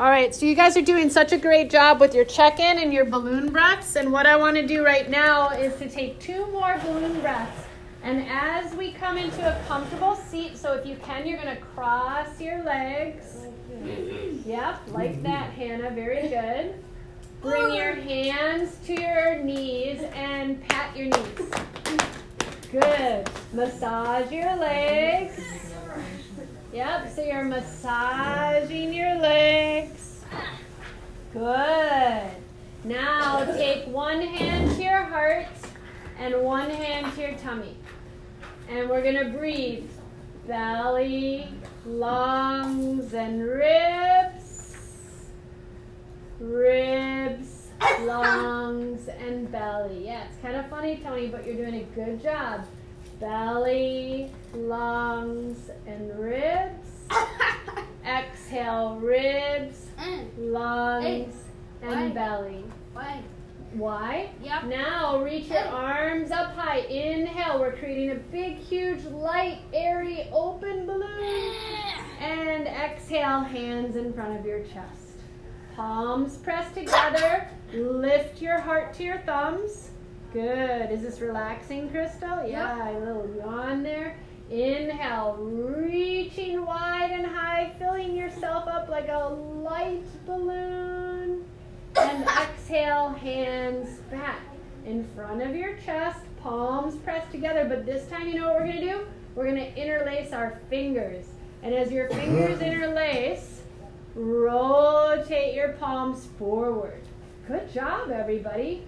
All right, so you guys are doing such a great job with your check in and your balloon breaths. And what I want to do right now is to take two more balloon breaths. And as we come into a comfortable seat, so if you can, you're going to cross your legs. Mm-hmm. Yep, like that, Hannah. Very good. Bring your hands to your knees and pat your knees. Good. Massage your legs. Yep, so you're massaging your legs. Good. Now take one hand to your heart and one hand to your tummy. And we're going to breathe belly, lungs, and ribs. Ribs, lungs, and belly. Yeah, it's kind of funny, Tony, but you're doing a good job belly, lungs, and ribs. Exhale, ribs, mm. lungs, and belly. Why? Why? Yep. Now reach your arms up high. Inhale. We're creating a big, huge, light, airy, open balloon. And exhale, hands in front of your chest. Palms pressed together. Lift your heart to your thumbs. Good. Is this relaxing, Crystal? Yeah, a little yawn there. Inhale, reaching wide and high, filling yourself up like a light balloon. And exhale, hands back in front of your chest, palms pressed together. But this time, you know what we're going to do? We're going to interlace our fingers. And as your fingers interlace, rotate your palms forward. Good job, everybody.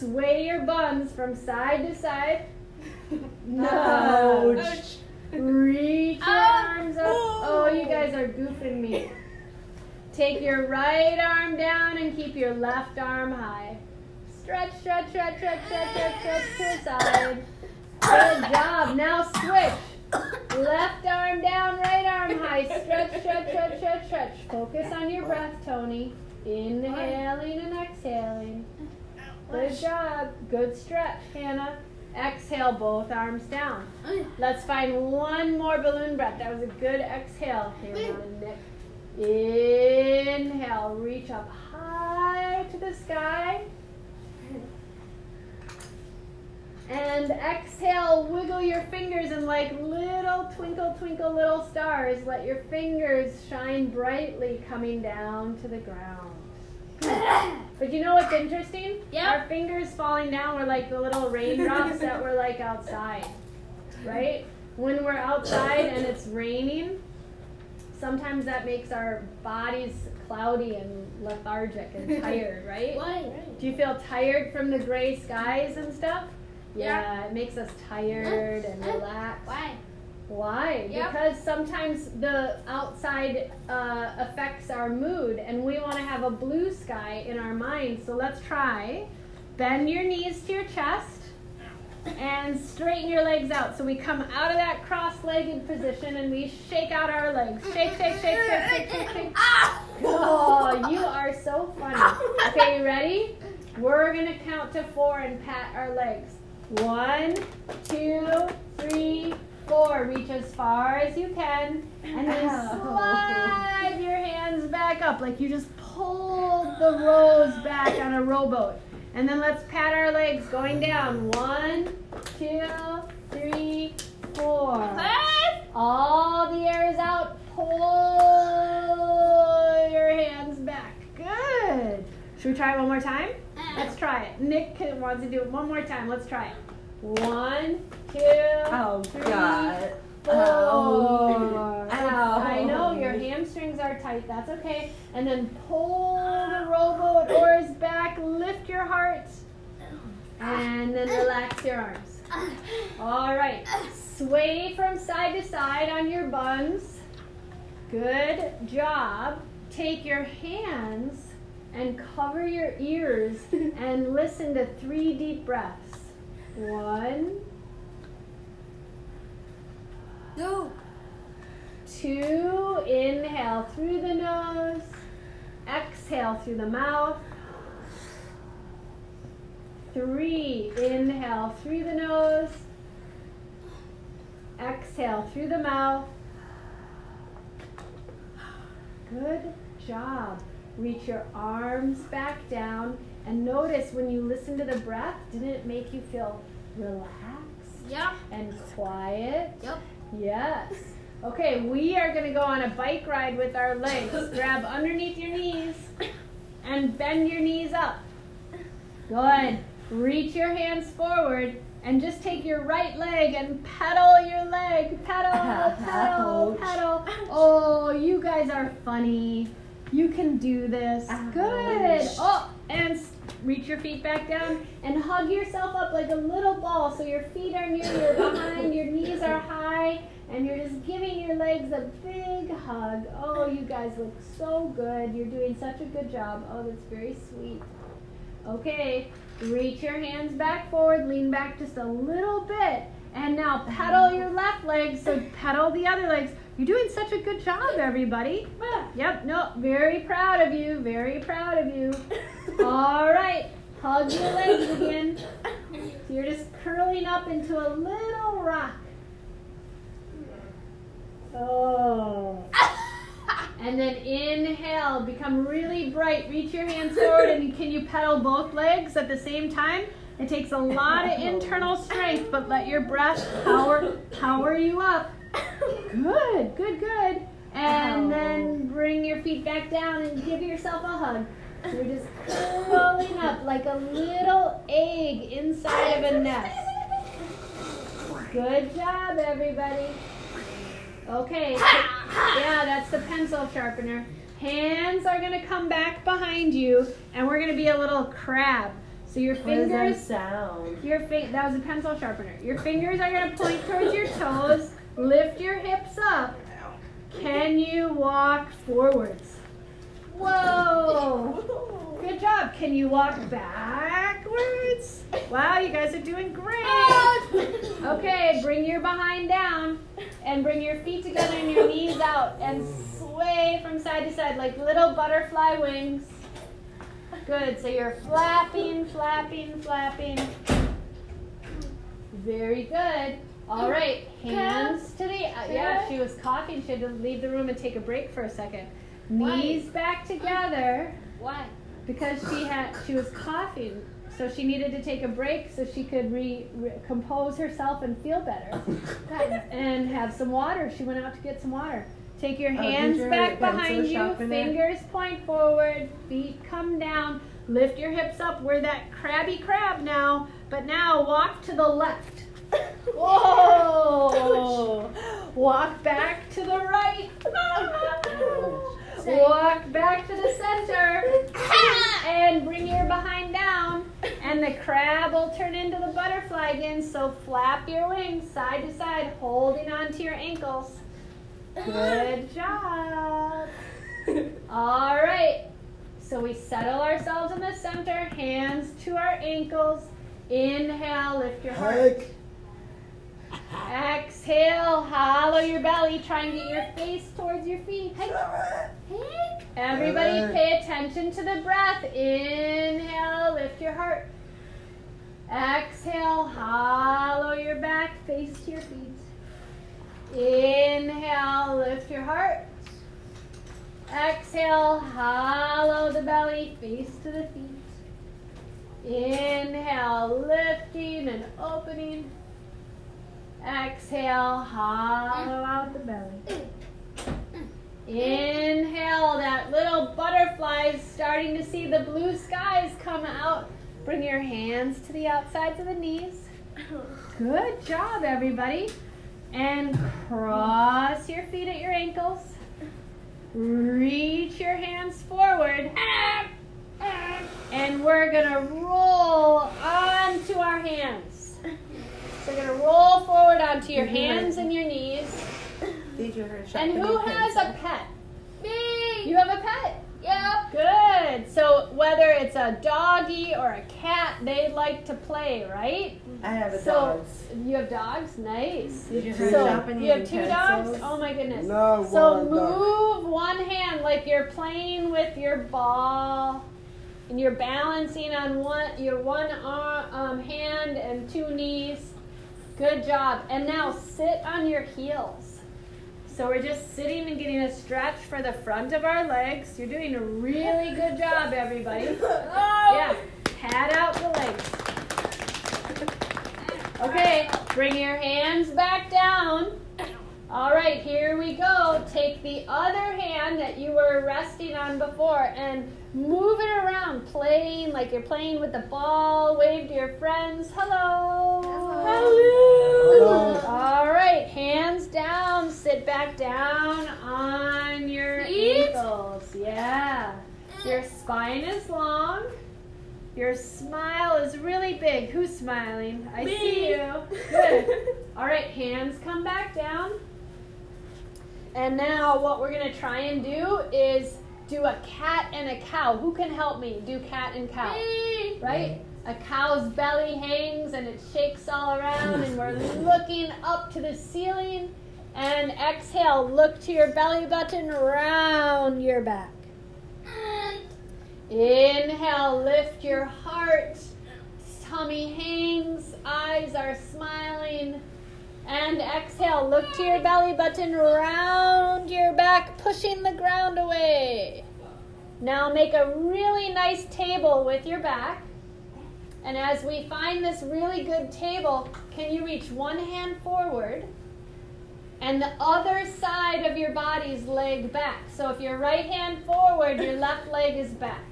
Sway your buns from side to side. No. Reach your ah. arms up. Oh, you guys are goofing me. Take your right arm down and keep your left arm high. Stretch, stretch, stretch, stretch, stretch, stretch, stretch to the side. Good job. Now switch. Left arm down, right arm high. Stretch, stretch, stretch, stretch, stretch. Focus on your breath, Tony. Inhaling and exhaling. Good job. Good stretch, Hannah. Exhale, both arms down. Let's find one more balloon breath. That was a good exhale, Hannah. Inhale, reach up high to the sky. And exhale, wiggle your fingers and like little twinkle, twinkle, little stars, let your fingers shine brightly coming down to the ground. But you know what's interesting? Yeah. Our fingers falling down were like the little raindrops that were like outside, right? When we're outside and it's raining, sometimes that makes our bodies cloudy and lethargic and tired, right? Why? Do you feel tired from the gray skies and stuff? Yeah. Yeah, it makes us tired and relaxed. Why? Why? Yeah. Because sometimes the outside uh, affects our mood, and we want to have a blue sky in our mind. So let's try. Bend your knees to your chest and straighten your legs out. So we come out of that cross-legged position and we shake out our legs. Shake, shake, shake, shake, shake, shake, shake. Oh, you are so funny. Okay, you ready? We're gonna count to four and pat our legs. One, two, three, four. Reach as far as you can, and then slide your hands back up like you just pulled the rows back on a rowboat. And then let's pat our legs going down. One, two, three, four. All the air is out. Pull your hands back. Good. Should we try it one more time? Uh. Let's try it. Nick wants to do it one more time. Let's try it. One, two, Oh three, God. four. Oh. Ow. Ow. I know your hamstrings are tight. That's okay. And then pull the rowboat oars back. Lift your heart. And then relax your arms. All right. Sway from side to side on your buns. Good job. Take your hands and cover your ears and listen to three deep breaths. One, No. two, inhale through the nose, exhale through the mouth. Three, inhale through the nose, exhale through the mouth. Good job. Reach your arms back down and notice when you listen to the breath, didn't it make you feel relaxed Yep. and quiet? Yep. Yes. Okay, we are going to go on a bike ride with our legs. Grab underneath your knees and bend your knees up. Good. Reach your hands forward and just take your right leg and pedal your leg. Pedal, pedal, Ouch. pedal. Oh, you guys are funny. You can do this. Good. Oh, and reach your feet back down and hug yourself up like a little ball so your feet are near your behind, your knees are high, and you're just giving your legs a big hug. Oh, you guys look so good. You're doing such a good job. Oh, that's very sweet. Okay, reach your hands back forward, lean back just a little bit, and now pedal your left leg. So pedal the other legs. You're doing such a good job, everybody. Yep, no, very proud of you, very proud of you. All right, hug your legs again. So you're just curling up into a little rock. Oh. And then inhale, become really bright. Reach your hands forward, and can you pedal both legs at the same time? It takes a lot of internal strength, but let your breath power power you up. Good, good, good. And then bring your feet back down and give yourself a hug. So you're just curling up like a little egg inside of a nest. Good job, everybody. Okay. Yeah, that's the pencil sharpener. Hands are going to come back behind you, and we're going to be a little crab. So your What does that fingers, sound? your fi- that was a pencil sharpener. Your fingers are going to point towards your toes. Lift your hips up. Can you walk forwards? Whoa! Good job. Can you walk backwards? Wow, you guys are doing great. Okay, bring your behind down and bring your feet together and your knees out and sway from side to side like little butterfly wings. Good. So you're flapping, flapping, flapping. Very good. All right, hands. to the. Uh, yeah, she was coughing. She had to leave the room and take a break for a second. Knees back together. Why? because she had she was coughing so she needed to take a break so she could re, compose herself and feel better. And have some water. She went out to get some water. Take your Oh, hands your back behind you fingers point forward feet come down. Lift your hips up. We're that crabby crab now. But now walk to the left whoa. Walk back to the right. Walk back to the center. And bring your behind down. And the crab will turn into the butterfly again. So flap your wings side to side holding on to your ankles. Good job. All right. So we settle ourselves in the center. Hands to our ankles. Inhale lift your heart exhale hollow your belly try and get your face towards your feet Hey, Everybody pay attention to the breath. Inhale, lift your heart. Exhale, hollow your back, face to your feet. Inhale, lift your heart. Exhale, hollow the belly, face to the feet. Inhale, lifting and opening. Exhale, hollow out the belly. Inhale, that little butterfly is starting to see the blue skies come out. Bring your hands to the outsides of the knees. Good job, everybody. And cross your feet at your ankles. Reach your hands forward. And we're going to roll onto our hands. So we're going to roll forward onto your hands and your knees. Did you hear And who has a pet? Me. You have a pet? Yeah. Good. So whether it's a doggy or a cat, they like to play, right? I have a so dog. you have dogs? Nice. Did you So shopping you have two pencils? dogs? Oh my goodness. No, so one move dog. one hand like you're playing with your ball and you're balancing on one your one arm, um, hand and two knees. Good job. And now sit on your heels. So we're just sitting and getting a stretch for the front of our legs. You're doing a really good job, everybody. Oh. Yeah, pat out the legs. Okay, bring your hands back down. All right, here we go. Take the other hand that you were resting on before and move it around, playing like you're playing with the ball. Wave to your friends. Hello. Hello. All right, hands down. Sit back down on your Feet. ankles. Yeah. Your spine is long. Your smile is really big. Who's smiling? I see you. Good. All right, hands come back down. And now what we're going to try and do is do a cat and a cow. Who can help me do cat and cow? Me. Right? A cow's belly hangs and it shakes all around, and we're looking up to the ceiling. And exhale, look to your belly button, round your back. Inhale, lift your heart. Tummy hangs, eyes are smiling. And exhale, look to your belly button, round your back, pushing the ground away. Now make a really nice table with your back. And as we find this really good table, can you reach one hand forward and the other side of your body's leg back? So if your right hand forward, your left leg is back.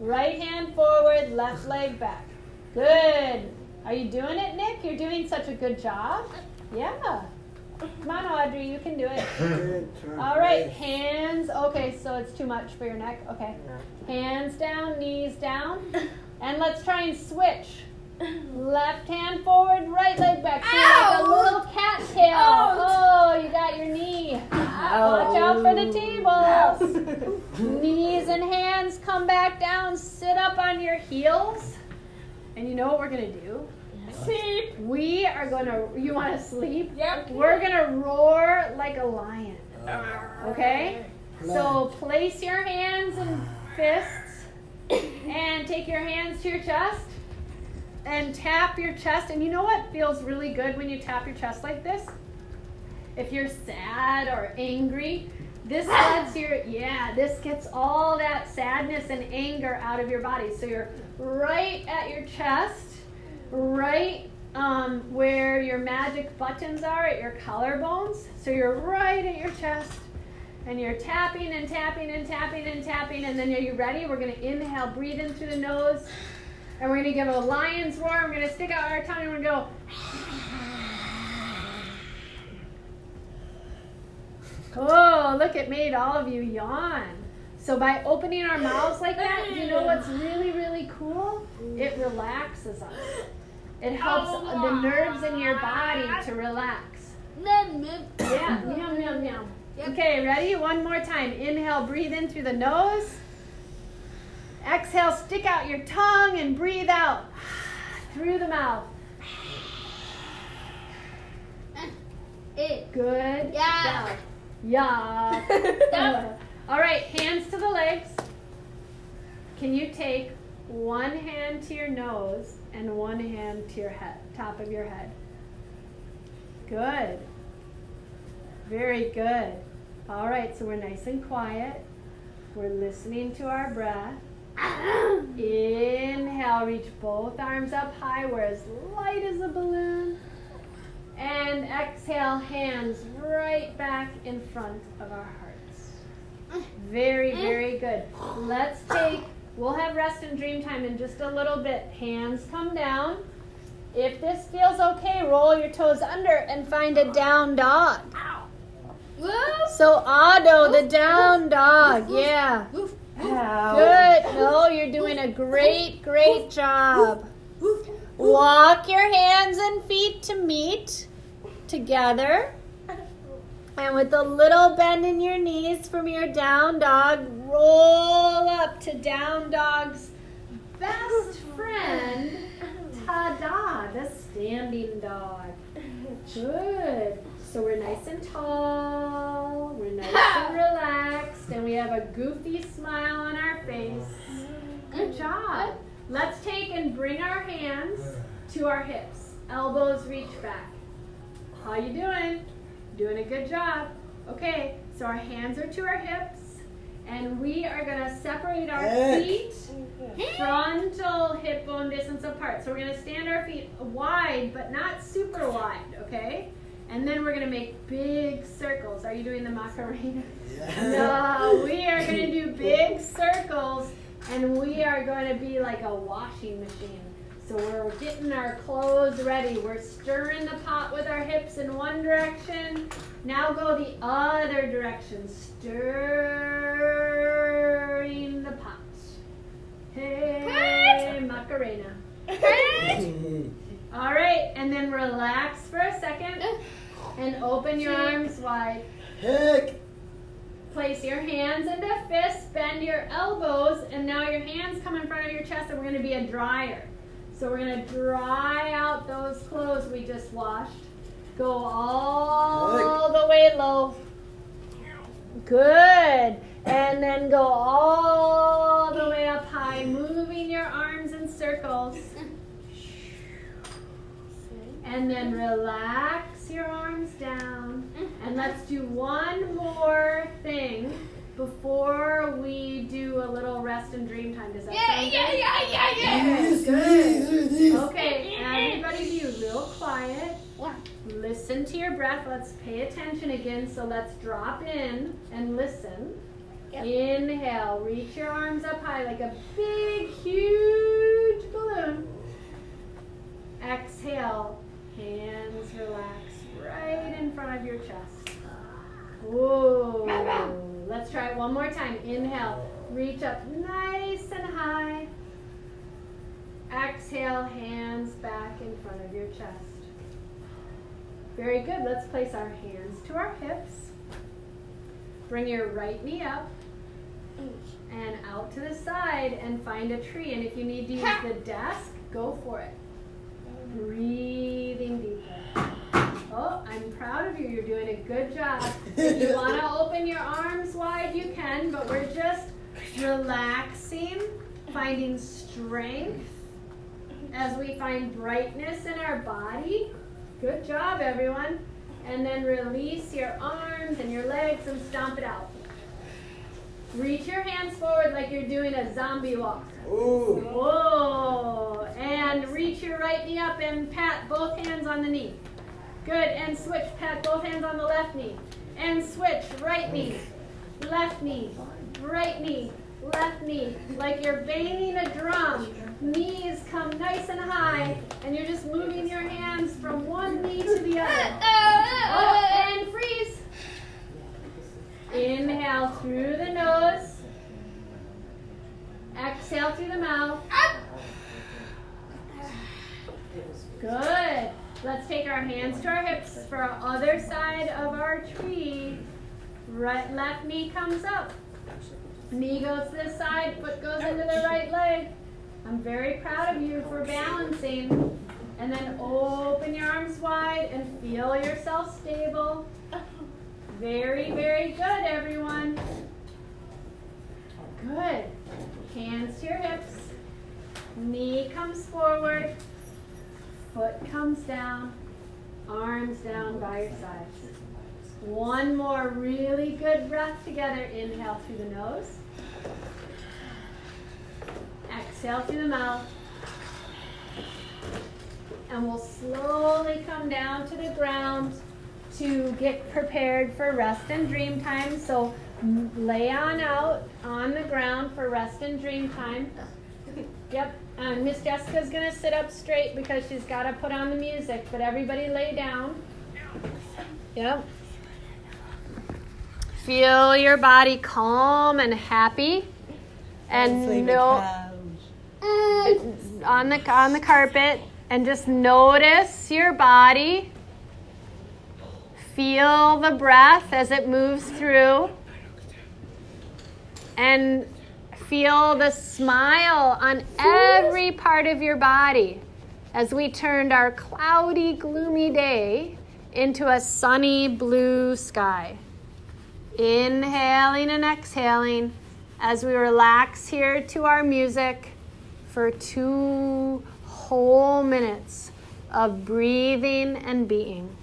Right hand forward, left leg back. Good. Are you doing it, Nick? You're doing such a good job. Yeah. Come on, Audrey, you can do it. All right, hands. Okay, so it's too much for your neck. Okay. Hands down, knees down. And let's try and switch. Left hand forward, right leg back. So you're like a Ow! little cattail. Ouch. Oh, you got your knee. Watch out for the tables. Knees and hands come back down. Sit up on your heels. And you know what we're going to do? Sleep. We are going to, you want to sleep? Yep. We're going to roar like a lion. Okay? So place your hands and fists and take your hands to your chest and tap your chest. And you know what feels really good when you tap your chest like this? If you're sad or angry, this lets your, yeah, this gets all that sadness and anger out of your body. So you're right at your chest, right um, where your magic buttons are at your collarbones. So you're right at your chest and you're tapping and tapping and tapping and tapping. And then are you ready? We're going to inhale, breathe in through the nose. And we're going to give a lion's roar. We're going to stick out our tongue and we're going to go. Oh, look, it made all of you yawn. So by opening our mouths like that, you know mm. what's really, really cool? It relaxes us. It helps oh, the nerves in your body to relax. Yeah, meow, meow, meow. Okay, ready? One more time. Inhale, breathe in through the nose. Exhale, stick out your tongue and breathe out through the mouth. Uh, it. Good. Yeah. job. Yeah. All right, hands to the legs. Can you take one hand to your nose and one hand to your head, top of your head? Good. Very good. All right, so we're nice and quiet. We're listening to our breath. Inhale, reach both arms up high. We're as light as a balloon. And exhale, hands right back in front of our hearts. Very, very good. Let's take, we'll have rest and dream time in just a little bit. Hands come down. If this feels okay, roll your toes under and find a down dog. So, Ado, the down dog. Yeah. Good. No, you're doing a great, great job. Walk your hands and feet to meet together. And with a little bend in your knees from your down dog, roll up to down dog's best friend, Tada, the standing dog. Good. So we're nice and tall, we're nice and relaxed, and we have a goofy smile on our face. Good job. Let's take and bring our hands to our hips. Elbows reach back. How you doing? Doing a good job. Okay, so our hands are to our hips, and we are gonna separate our Heck. feet mm-hmm. frontal hip bone distance apart. So we're gonna stand our feet wide, but not super wide, okay? And then we're gonna make big circles. Are you doing the Macarena? No, we are gonna do big circles, and we are going to be like a washing machine. So we're getting our clothes ready. We're stirring the pot with our hips in one direction. Now go the other direction, stirring the pot. Hey, Macarena. All right, and then relax for a second and open your arms wide. Heck. Place your hands into fists, bend your elbows, and now your hands come in front of your chest, and we're going to be a dryer. So we're to dry out those clothes we just washed. Go all the way low. Good. And then go all the way up high, moving your arms in circles. And then relax your arms down. And let's do one more thing before we do a little rest and dream time. Does that Yeah, sound yeah, good? yeah, yeah, yeah. This, this, this. Okay, everybody be real quiet. Listen to your breath. Let's pay attention again. So let's drop in and listen. Yep. Inhale, reach your arms up high like a big, huge balloon. Exhale, hands relax right in front of your chest. Whoa. Let's try it one more time. Inhale, reach up nice and high. Exhale, hands back in front of your chest. Very good. Let's place our hands to our hips. Bring your right knee up and out to the side and find a tree. And if you need to use the desk, go for it. Breathing deeper. Oh, I'm proud of you. You're doing a good job. If you want to open your arms wide, you can, but we're just relaxing, finding strength as we find brightness in our body. Good job, everyone. And then release your arms and your legs and stomp it out. Reach your hands forward like you're doing a zombie walk. Ooh. Whoa! And reach your right knee up and pat both hands on the knee. Good. And switch. Pat both hands on the left knee. And switch. Right knee. Left knee. Right knee. Left knee. Like you're banging a drum. Knees come nice and high. And you're just moving your hands from one knee to the other. Oh, and freeze. Inhale through the nose. Exhale through the mouth. Good. Let's take our hands to our hips for our other side of our tree. Right left knee comes up. Knee goes to the side, foot goes into the right leg. I'm very proud of you for balancing. And then open your arms wide and feel yourself stable. Very, very good, everyone. Good. Hands to your hips. Knee comes forward. Foot comes down. Arms down by your sides. One more really good breath together. Inhale through the nose. Exhale through the mouth. And we'll slowly come down to the ground to get prepared for rest and dream time. So lay on out on the ground for rest and dream time. Yep. And Miss Jessica's gonna sit up straight because she's got to put on the music. But everybody lay down. Yep. Feel your body calm and happy, and no Uh, on the on the carpet, and just notice your body. Feel the breath as it moves through, and feel the smile on every part of your body as we turned our cloudy, gloomy day into a sunny blue sky. Inhaling and exhaling as we relax here to our music for two whole minutes of breathing and being.